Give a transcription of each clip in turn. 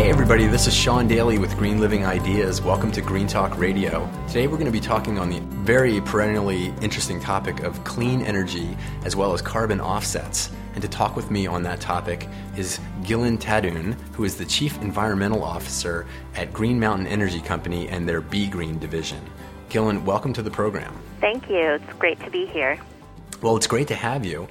Hey, everybody, this is Sean Daily with Green Living Ideas. Welcome to Green Talk Radio. Today, we're going to be talking on the very perennially interesting topic of clean energy as well as carbon offsets. And to talk with me on that topic is Gillan Taddune, who is the Chief Environmental Officer at Green Mountain Energy Company and their Be Green division. Gillan, welcome to the program. Thank you. It's great to be here. Well, it's great to have you.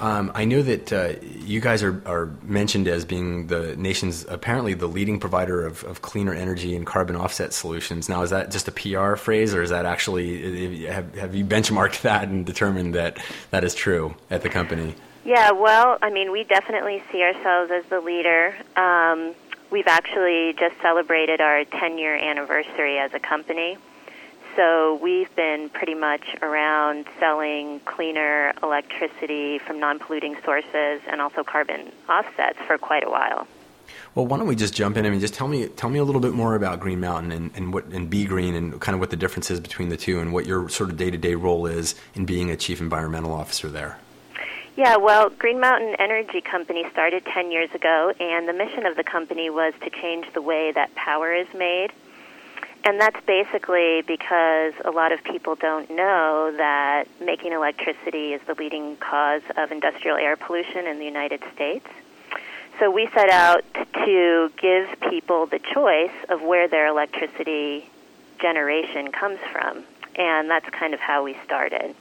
Um, I know that uh, you guys are, are, mentioned as being the nation's apparently the leading provider of, of, cleaner energy and carbon offset solutions. Now, is that just a PR phrase, or is that actually have, have you benchmarked that and determined that that is true at the company? Yeah, well, I mean, we definitely see ourselves as the leader. Um, we've actually just celebrated our 10 year anniversary as a company. So we've been pretty much around selling cleaner electricity from non-polluting sources and also carbon offsets for quite a while. Well, why don't we just jump in? I mean, just tell me tell me a little bit more about Green Mountain and, and what and Be Green and kind of what the difference is between the two and what your sort of day to day role is in being a chief environmental officer there. Yeah, well, Green Mountain Energy Company started 10 years ago, and the mission of the company was to change the way that power is made and that's basically because a lot of people don't know that making electricity is the leading cause of industrial air pollution in the United States. So we set out to give people the choice of where their electricity generation comes from. And that's kind of how we started.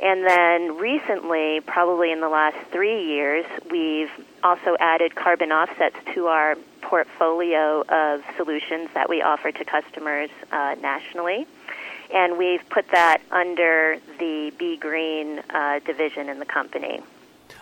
And then recently, probably in the last three years, we've also added carbon offsets to our portfolio of solutions that we offer to customers uh, nationally. And we've put that under the Be Green uh, division in the company.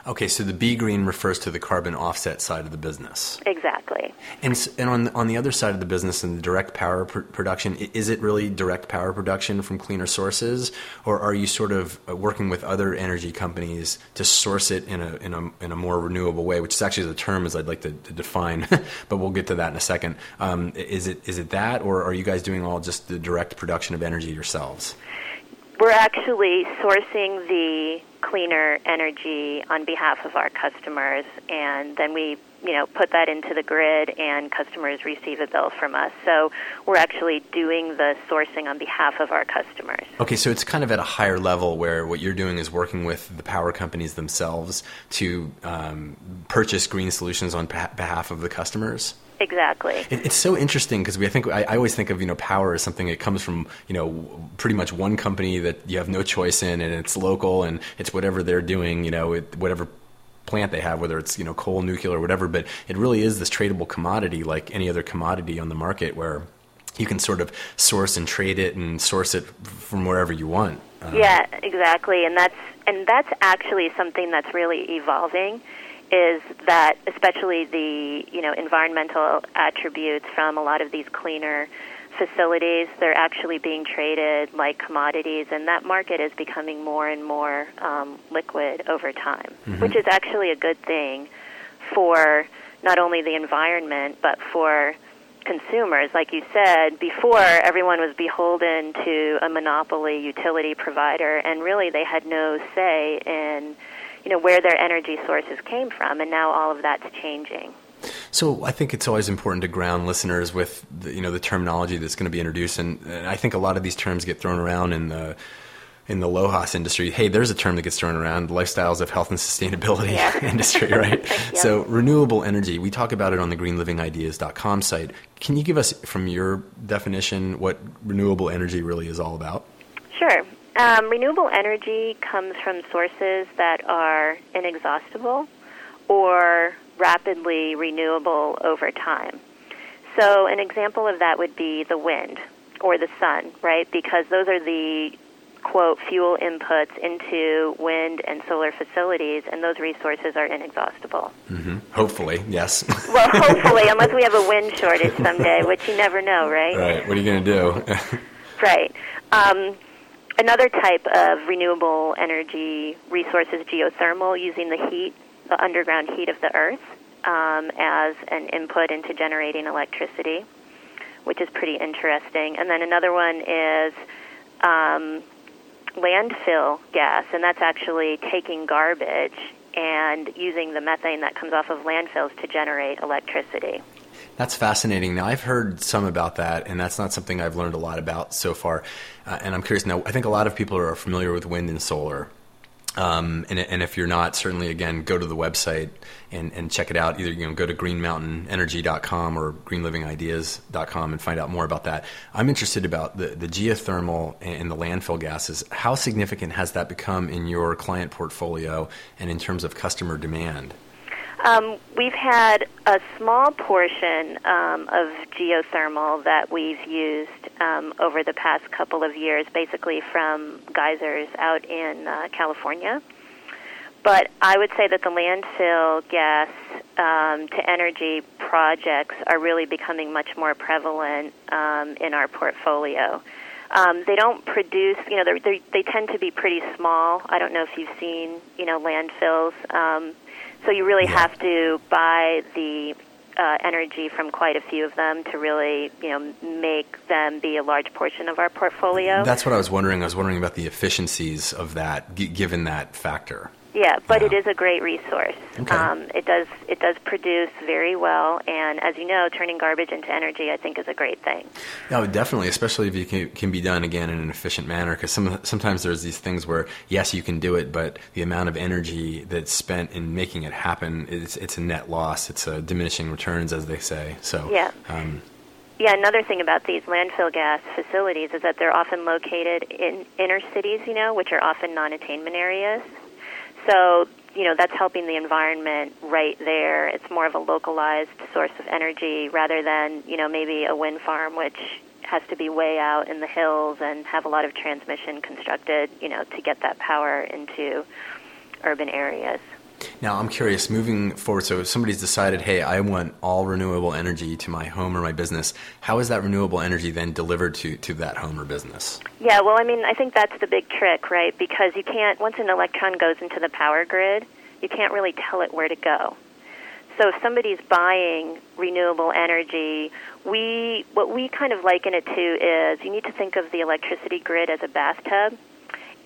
Okay, so the B Green refers to the carbon offset side of the business. Exactly. And, and on, on the other side of the business, in the direct power pr- production, is it really direct power production from cleaner sources, or are you sort of uh, working with other energy companies to source it in a, in a, in a more renewable way, which is actually the term as I'd like to, to define, but we'll get to that in a second. Um, is, it, is it that, or are you guys doing all just the direct production of energy yourselves? We're actually sourcing the cleaner energy on behalf of our customers, and then we you know put that into the grid and customers receive a bill from us. So we're actually doing the sourcing on behalf of our customers. Okay so it's kind of at a higher level where what you're doing is working with the power companies themselves to um, purchase green solutions on behalf of the customers Exactly. It, it's so interesting because we I think I, I, always think of you know power as something that comes from you know pretty much one company that you have no choice in, and it's local and it's whatever they're doing, you know, it, whatever plant they have, whether it's you know coal, nuclear, whatever. But it really is this tradable commodity, like any other commodity on the market, where you can sort of source and trade it and source it from wherever you want. Uh, yeah, exactly, and that's and that's actually something that's really evolving is that especially the you know environmental attributes from a lot of these cleaner facilities they're actually being traded like commodities and that market is becoming more and more um, liquid over time mm-hmm. which is actually a good thing for not only the environment but for consumers like you said before everyone was beholden to a monopoly utility provider and really they had no say in you know where their energy sources came from, and now all of that's changing. So I think it's always important to ground listeners with the, you know the terminology that's going to be introduced, and, and I think a lot of these terms get thrown around in the in the LOHAS industry. Hey, there's a term that gets thrown around: lifestyles of health and sustainability yeah. industry, right? So renewable energy. We talk about it on the GreenLivingIdeas.com site. Can you give us, from your definition, what renewable energy really is all about? Sure. Um, renewable energy comes from sources that are inexhaustible or rapidly renewable over time. So, an example of that would be the wind or the sun, right? Because those are the quote fuel inputs into wind and solar facilities, and those resources are inexhaustible. Mm-hmm. Hopefully, yes. well, hopefully, unless we have a wind shortage someday, which you never know, right? Right. What are you going to do? right. Um, another type of renewable energy resource is geothermal, using the heat, the underground heat of the earth, um, as an input into generating electricity, which is pretty interesting. And then another one is um, landfill gas, and that's actually taking garbage and using the methane that comes off of landfills to generate electricity. That's fascinating. Now, I've heard some about that, and that's not something I've learned a lot about so far. Uh, and I'm curious now, I think a lot of people are familiar with wind and solar. Um, and, and, if you're not, certainly again, go to the website and, and check it out. Either you know, go to greenmountainenergy.com or greenlivingideas.com and find out more about that. I'm interested about the, the geothermal and the landfill gases. How significant has that become in your client portfolio and in terms of customer demand? Um, we've had a small portion um, of geothermal that we've used um, over the past couple of years, basically from geysers out in uh, California. But I would say that the landfill gas um, to energy projects are really becoming much more prevalent um, in our portfolio. Um, they don't produce, you know, they're, they're, they tend to be pretty small. I don't know if you've seen, you know, landfills. Um, so you really yeah. have to buy the uh, energy from quite a few of them to really, you know, make them be a large portion of our portfolio. That's what I was wondering. I was wondering about the efficiencies of that, g- given that factor. Yeah, but it is a great resource. Okay. Um, it does it does produce very well, and as you know, turning garbage into energy, I think, is a great thing. Yeah, definitely, especially if it can, can be done again in an efficient manner. Because some, sometimes there's these things where yes, you can do it, but the amount of energy that's spent in making it happen, it's it's a net loss. It's a diminishing returns, as they say. So yeah. Um, yeah, another thing about these landfill gas facilities is that they're often located in inner cities, you know, which are often non-attainment areas. So, you know, that's helping the environment right there. It's more of a localized source of energy rather than, you know, maybe a wind farm which has to be way out in the hills and have a lot of transmission constructed, you know, to get that power into urban areas. Now, I'm curious, moving forward, so if somebody's decided, hey, I want all renewable energy to my home or my business, how is that renewable energy then delivered to, to that home or business? Yeah, well, I mean, I think that's the big trick, right? Because you can't, once an electron goes into the power grid, you can't really tell it where to go. So if somebody's buying renewable energy, we what we kind of liken it to is you need to think of the electricity grid as a bathtub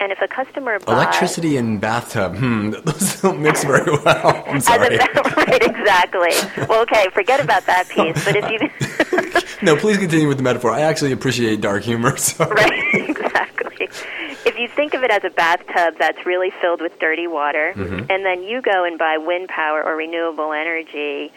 and if a customer buys electricity and bathtub, hmm, those don't mix very well. I'm sorry. right, exactly. Well, okay, forget about that piece. But if you no, please continue with the metaphor. I actually appreciate dark humor. So. Right, exactly. If you think of it as a bathtub that's really filled with dirty water, mm-hmm. and then you go and buy wind power or renewable energy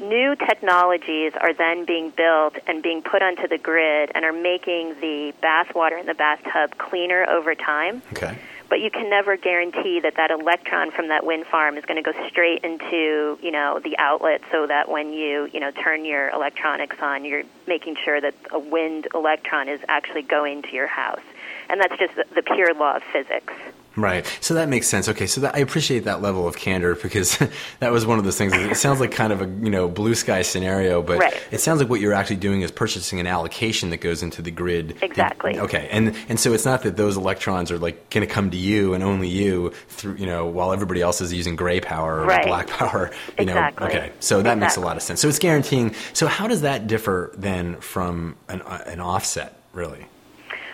new technologies are then being built and being put onto the grid and are making the bath water in the bathtub cleaner over time. Okay. But you can never guarantee that that electron from that wind farm is going to go straight into, you know, the outlet so that when you, you know, turn your electronics on, you're making sure that a wind electron is actually going to your house. And that's just the, the pure law of physics. Right. So that makes sense. Okay. So that, I appreciate that level of candor because that was one of those things. It sounds like kind of a you know blue sky scenario, but right. it sounds like what you're actually doing is purchasing an allocation that goes into the grid. Exactly. okay. And and so it's not that those electrons are like going to come to you and only you through you know while everybody else is using gray power or right. black power. You exactly. know. Okay. So that exactly. makes a lot of sense. So it's guaranteeing. So how does that differ then from an uh, an offset really?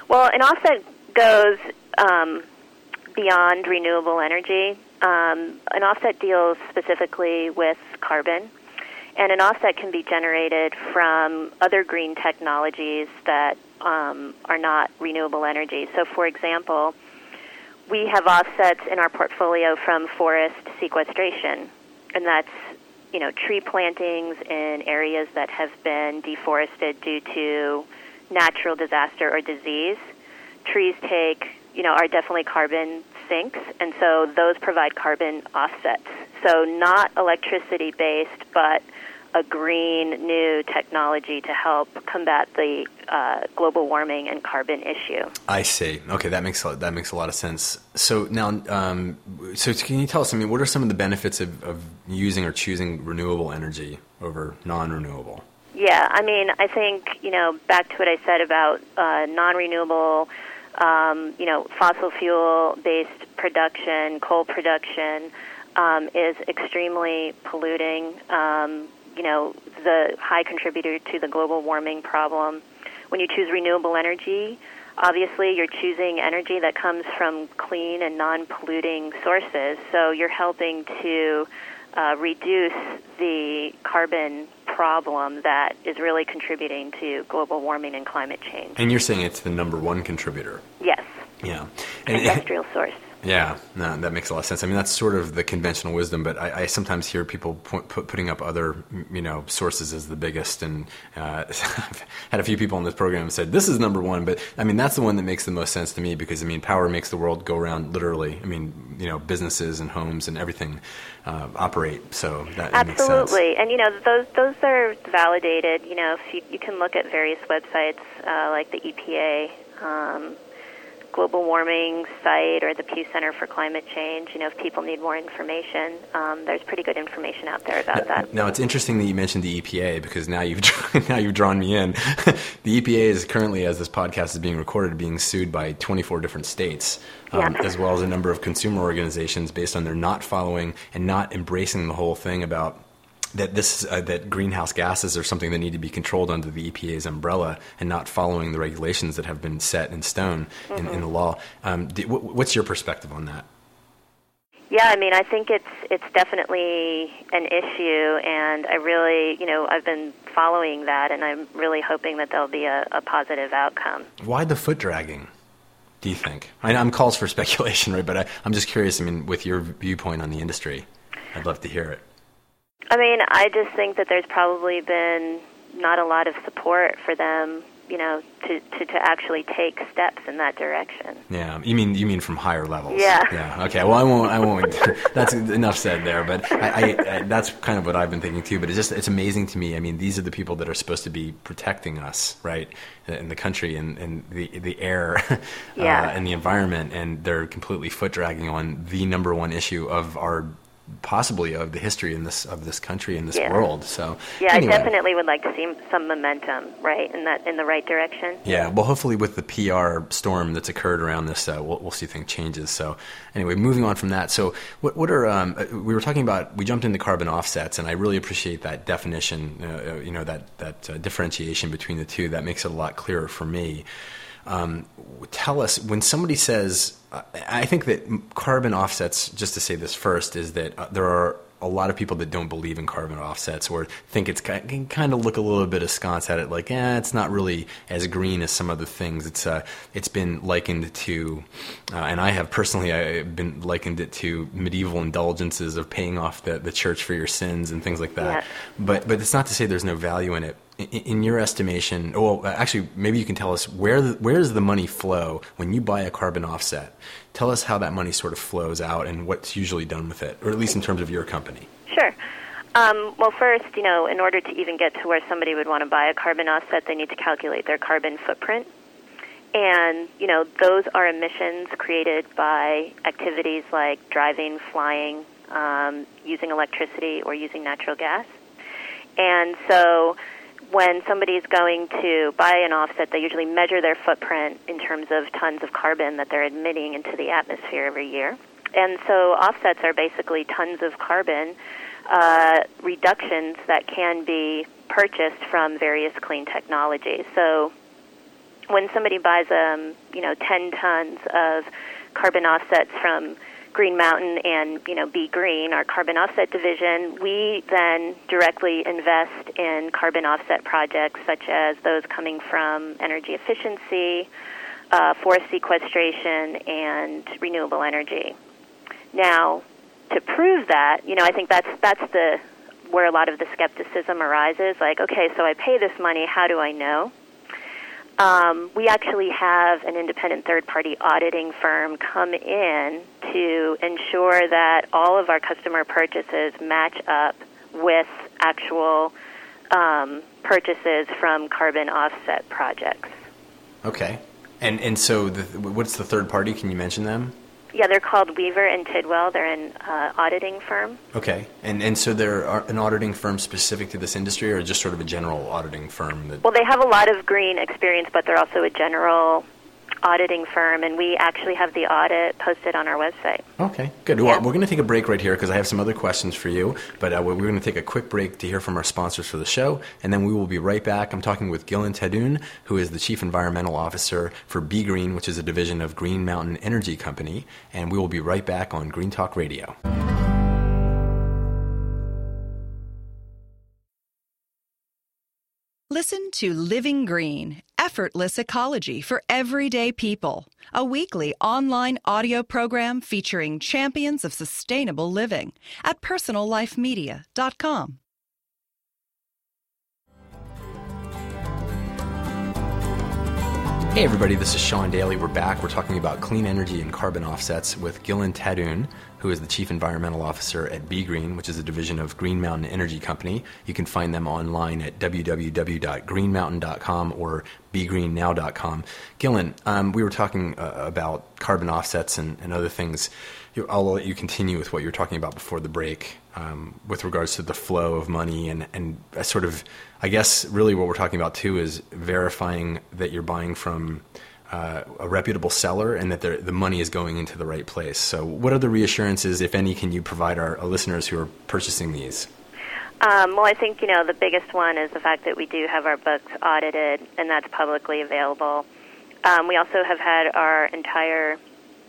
Well, an offset goes. Um, beyond renewable energy. Um, an offset deals specifically with carbon, and an offset can be generated from other green technologies that um, are not renewable energy. So, for example, we have offsets in our portfolio from forest sequestration, and that's you know tree plantings in areas that have been deforested due to natural disaster or disease. Trees take you know, are definitely carbon sinks, and so those provide carbon offsets. So not electricity based, but a green new technology to help combat the uh, global warming and carbon issue. I see. Okay, that makes a, that makes a lot of sense. So now, um, so can you tell us? I mean, what are some of the benefits of, of using or choosing renewable energy over non-renewable? Yeah, I mean, I think you know back to what I said about uh, non-renewable. Um, you know, fossil fuel-based production, coal production, um, is extremely polluting. Um, you know, the high contributor to the global warming problem. When you choose renewable energy, obviously you're choosing energy that comes from clean and non-polluting sources. So you're helping to uh, reduce the carbon problem that is really contributing to global warming and climate change. And you're saying it's the number one contributor? Yes. Yeah. And, Industrial source. Yeah, no, that makes a lot of sense. I mean, that's sort of the conventional wisdom, but I, I sometimes hear people put, putting up other, you know, sources as the biggest. And uh, I've had a few people on this program said this is number one, but I mean that's the one that makes the most sense to me because I mean power makes the world go around literally. I mean, you know, businesses and homes and everything uh, operate, so that absolutely. And you know, those those are validated. You know, you, you can look at various websites uh, like the EPA. Um, global warming site or the Pew Center for Climate Change. You know, if people need more information, um, there's pretty good information out there about now, that. Now, it's interesting that you mentioned the EPA because now you've now you've drawn me in. the EPA is currently, as this podcast is being recorded, being sued by 24 different states. Um, yeah. as well as a number of consumer organizations based on their not following and not embracing the whole thing about that this uh, that greenhouse gases are something that need to be controlled under the EPA's umbrella and not following the regulations that have been set in stone mm-hmm. in, in, the law. Um, do, what's your perspective on that? Yeah, I mean, I think it's it's definitely an issue, and I really, you know, I've been following that, and I'm really hoping that there'll be a, a positive outcome. Why the foot dragging? Do you think? I, am calls for speculation, right? But I, I'm just curious. I mean, with your viewpoint on the industry, I'd love to hear it. I mean, I just think that there's probably been not a lot of support for them, you know, to, to, to actually take steps in that direction. Yeah, you mean you mean from higher levels? Yeah. Yeah. Okay. Well, I won't. I won't. that's enough said there. But I, I, I, that's kind of what I've been thinking too. But it's just it's amazing to me. I mean, these are the people that are supposed to be protecting us, right, in the country and, and the the air, yeah. uh, and the environment, and they're completely foot dragging on the number one issue of our possibly of the history in this of this country and this yeah. world. So yeah, anyway. I definitely would like to see some momentum, right, in that in the right direction. Yeah, well, hopefully with the PR storm that's occurred around this, uh, we'll, we'll see things changes. So anyway, moving on from that. So what what are um, uh, we were talking about? We jumped into carbon offsets, and I really appreciate that definition. Uh, you know that that uh, differentiation between the two. That makes it a lot clearer for me. Um, tell us when somebody says, I think that carbon offsets, just to say this first, is that uh, there are a lot of people that don't believe in carbon offsets or think it's can kind of look a little bit askance at it, like, eh, it's not really as green as some other things. It's uh, it's been likened to, uh, and I have personally I've been likened it to medieval indulgences of paying off the, the church for your sins and things like that. Yeah. But but it's not to say there's no value in it in your estimation, well, actually, maybe you can tell us where the, where does the money flow when you buy a carbon offset? Tell us how that money sort of flows out and what's usually done with it, or at least in terms of your company. Sure. Um, well, first, you know, in order to even get to where somebody would want to buy a carbon offset, they need to calculate their carbon footprint. And, you know, those are emissions created by activities like driving, flying, um, using electricity, or using natural gas. And so when somebody's going to buy an offset, they usually measure their footprint in terms of tons of carbon that they're emitting into the atmosphere every year. And so offsets are basically tons of carbon uh, reductions that can be purchased from various clean technologies. So when somebody buys, um, you know, 10 tons of carbon offsets from Green Mountain and you know Be Green, our carbon offset division, we then directly invest in carbon offset projects such as those coming from energy efficiency, uh, forest sequestration, and renewable energy. Now, to prove that, you know, I think that's that's the where a lot of the skepticism arises. Like, okay, so I pay this money, how do I know? Um, we actually have an independent third party auditing firm come in to ensure that all of our customer purchases match up with actual um, purchases from carbon offset projects. Okay. And and so the, what's the third party? Can you mention them? Yeah, they're called Weaver and Tidwell. They're an uh, auditing firm. Okay, and and so they're an auditing firm specific to this industry, or just sort of a general auditing firm? That... Well, they have a lot of green experience, but they're also a general auditing firm, and we actually have the audit posted on our website. Okay, good. Well, we're going to take a break right here because I have some other questions for you, but uh, we're going to take a quick break to hear from our sponsors for the show, and then we will be right back. I'm talking with Gillan Taddune, who is the Chief Environmental Officer for Be Green, which is a division of Green Mountain Energy Company, and we will be right back on Green Talk Radio. Listen to Living Green Effortless Ecology for Everyday People, a weekly online audio program featuring champions of sustainable living at personallifemedia.com. Hey everybody, this is Sean Daily. We're back. We're talking about clean energy and carbon offsets with Gillan Taddune, who is the Chief Environmental Officer at Be Green, which is a division of Green Mountain Energy Company. You can find them online at www.greenmountain.com or begreennow.com. Gillan, um, we were talking uh, about carbon offsets and, and other things. I'll let you continue with what you were talking about before the break um, with regards to the flow of money and, and sort of, I guess, really what we're talking about too is verifying that you're buying from uh, a reputable seller and that the money is going into the right place. So, what the reassurances, if any, can you provide our, our listeners who are purchasing these? Um, well, I think you know the biggest one is the fact that we do have our books audited, and that's publicly available. Um, we also have had our entire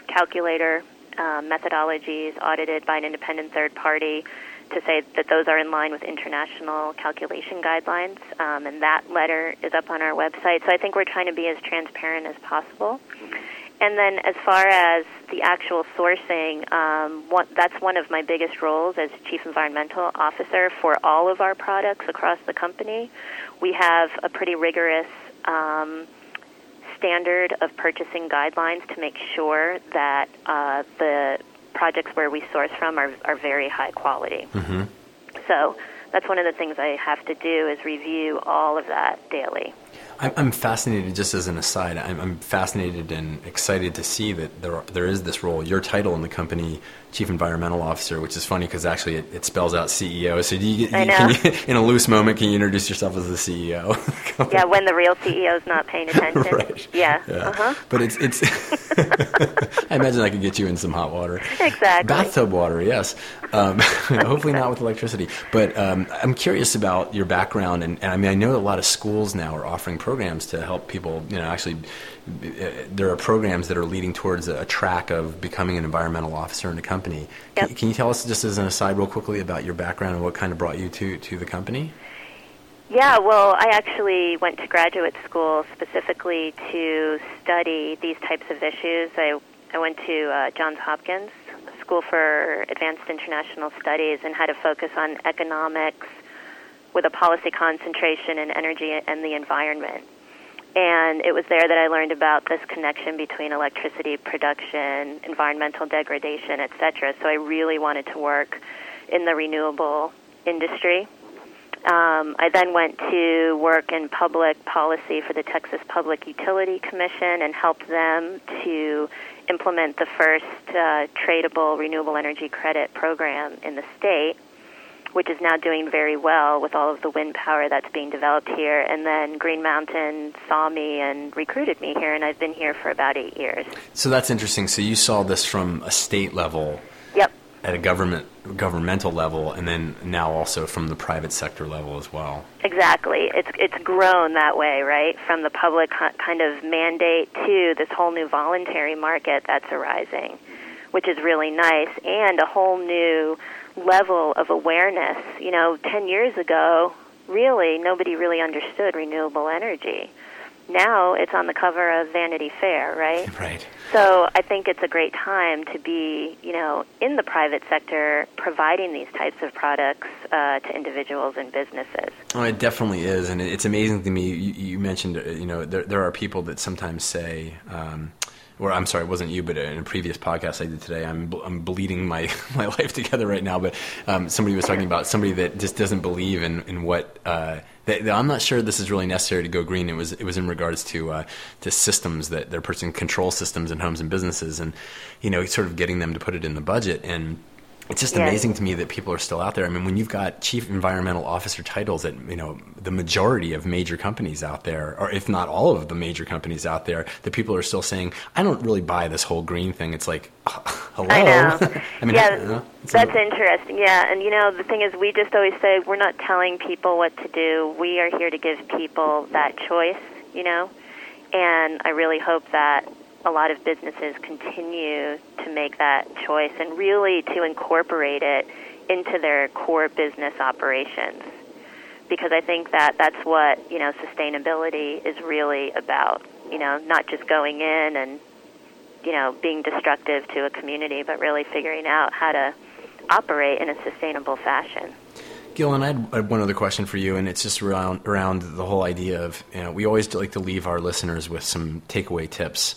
calculator uh, methodologies audited by an independent third party to say that those are in line with international calculation guidelines, um, and that letter is up on our website. So I think we're trying to be as transparent as possible. And then, as far as the actual sourcing, um, that's one of my biggest roles as Chief Environmental Officer for all of our products across the company. We have a pretty rigorous um, standard of purchasing guidelines to make sure that uh, the projects where we source from are, are very high quality. Mm-hmm. So that's one of the things I have to do is review all of that daily. I'm fascinated, just as an aside, I'm fascinated and excited to see that there, are, there is this role. Your title in the company chief environmental officer, which is funny because actually it, it, spells out CEO. So do you, I know. You, in a loose moment, can you introduce yourself as the CEO? yeah, when the real CEO is not paying attention. right. Yeah. yeah. Uh-huh. But it's it's. I imagine I could get you in some hot water. Exactly. Bathtub water, yes. Um, hopefully not with electricity. But um, I'm curious about your background, and, and I mean I know a lot of schools now are offering programs to help people, you know, actually there are programs that are leading towards a, track of becoming an environmental officer in a company. Yep. Can, can, you tell us, just as an aside, real quickly, about your background and what kind of brought you to, to the company? Yeah, well, I actually went to graduate school specifically to study these types of issues. I, I went to uh, Johns Hopkins School for Advanced International Studies and had a focus on economics with a policy concentration in energy and the environment. And it was there that I learned about this connection between electricity production, environmental degradation, etc. So I really wanted to work in the renewable industry. Um, I then went to work in public policy for the Texas Public Utility Commission and helped them to implement the first uh, tradable renewable energy credit program in the state which is now doing very well with all of the wind power that's being developed here. And then Green Mountain saw me and recruited me here, and I've been here for about eight years. So that's interesting. So you saw this from a state level. Yep. At a government governmental level, and then now also from the private sector level as well. Exactly, it's it's grown that way, right? From the public kind of mandate to this whole new voluntary market that's arising, which is really nice, and a whole new level of awareness. You know, 10 years ago, really, nobody really understood renewable energy. now it's on the cover of Vanity Fair, right? Right. So I think it's a great time to be, you know, in the private sector providing these types of products uh, to individuals and businesses. Oh, it definitely is, and it's amazing to me. You, you mentioned, uh, you know, there, there are people that sometimes say. Um, or I'm sorry, it wasn't you, but in a previous podcast I did today, I'm I'm bleeding my, my life together right now. But um, somebody was talking about somebody that just doesn't believe in in what. Uh, I'm not sure this is really necessary to go green. It was it was in regards to uh, to systems that they're putting control systems in homes and businesses, and you know, sort of getting them to put it in the budget and it's just yes. amazing to me that people are still out there. I mean, when you've got chief environmental officer titles at you know the majority of major companies out there, or if not all of the major companies out there, that people are still saying, "I don't really buy this whole green thing." It's like, hello. I know. I mean, yeah, you know, that's a, interesting. Yeah, and you know, the thing is, we just always say we're not telling people what to do. We are here to give people that choice. You know, and I really hope that a lot of businesses continue to make that choice and really to incorporate it into their core business operations because I think that that's what you know sustainability is really about. You know, not just going in and you know being destructive to a community, but really figuring out how to operate in a sustainable fashion. Gillan, I had one other question for you, and it's just around around the whole idea of you know, we always like to leave our listeners with some takeaway tips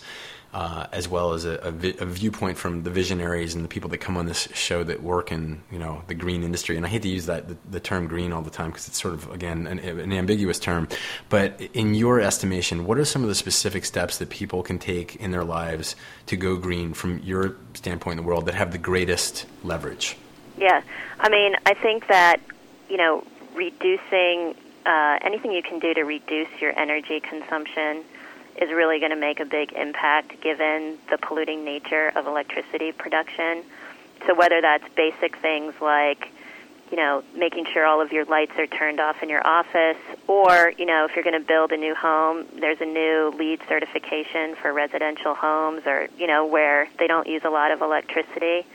uh, as well as a, a, vi- a, viewpoint from the visionaries and the people that come on this show that work in you know the green industry. And I hate to use that the, the term green all the time because it's sort of again an, an, ambiguous term. But in your estimation, what are some of the specific steps that people can take in their lives to go green from your standpoint in the world that have the greatest leverage? Yeah, I mean, I think that you know reducing uh, anything you can do to reduce your energy consumption is really going to make a big impact given the polluting nature of electricity production. So whether that's basic things like you know, making sure all of your lights are turned off in your office, or, you know, if you're going to build a new home, there's a new LEED certification for residential homes or, you know, where they don't use a lot of electricity.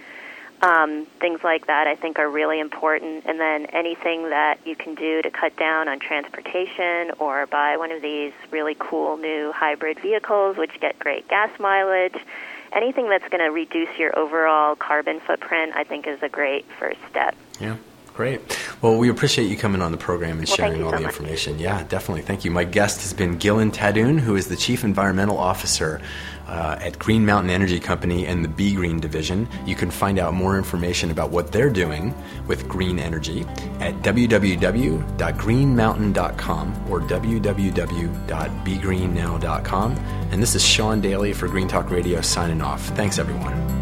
Um, things like that I think are really important. And then anything that you can do to cut down on transportation or buy one of these really cool new hybrid vehicles, which get great gas mileage. Anything that's going to reduce your overall carbon footprint, I think, is a great first step. Yeah. Great. Well, we appreciate you coming on the program and well, sharing all so the much. information. Yeah, definitely. Thank you. My guest has been Gillan Taddune, who is the Chief Environmental Officer uh, at Green Mountain Energy Company and the Be Green Division. You can find out more information about what they're doing with green energy at www.greenmountain.com or www.begreennow.com. And this is Sean Daily for Green Talk Radio signing off. Thanks, everyone.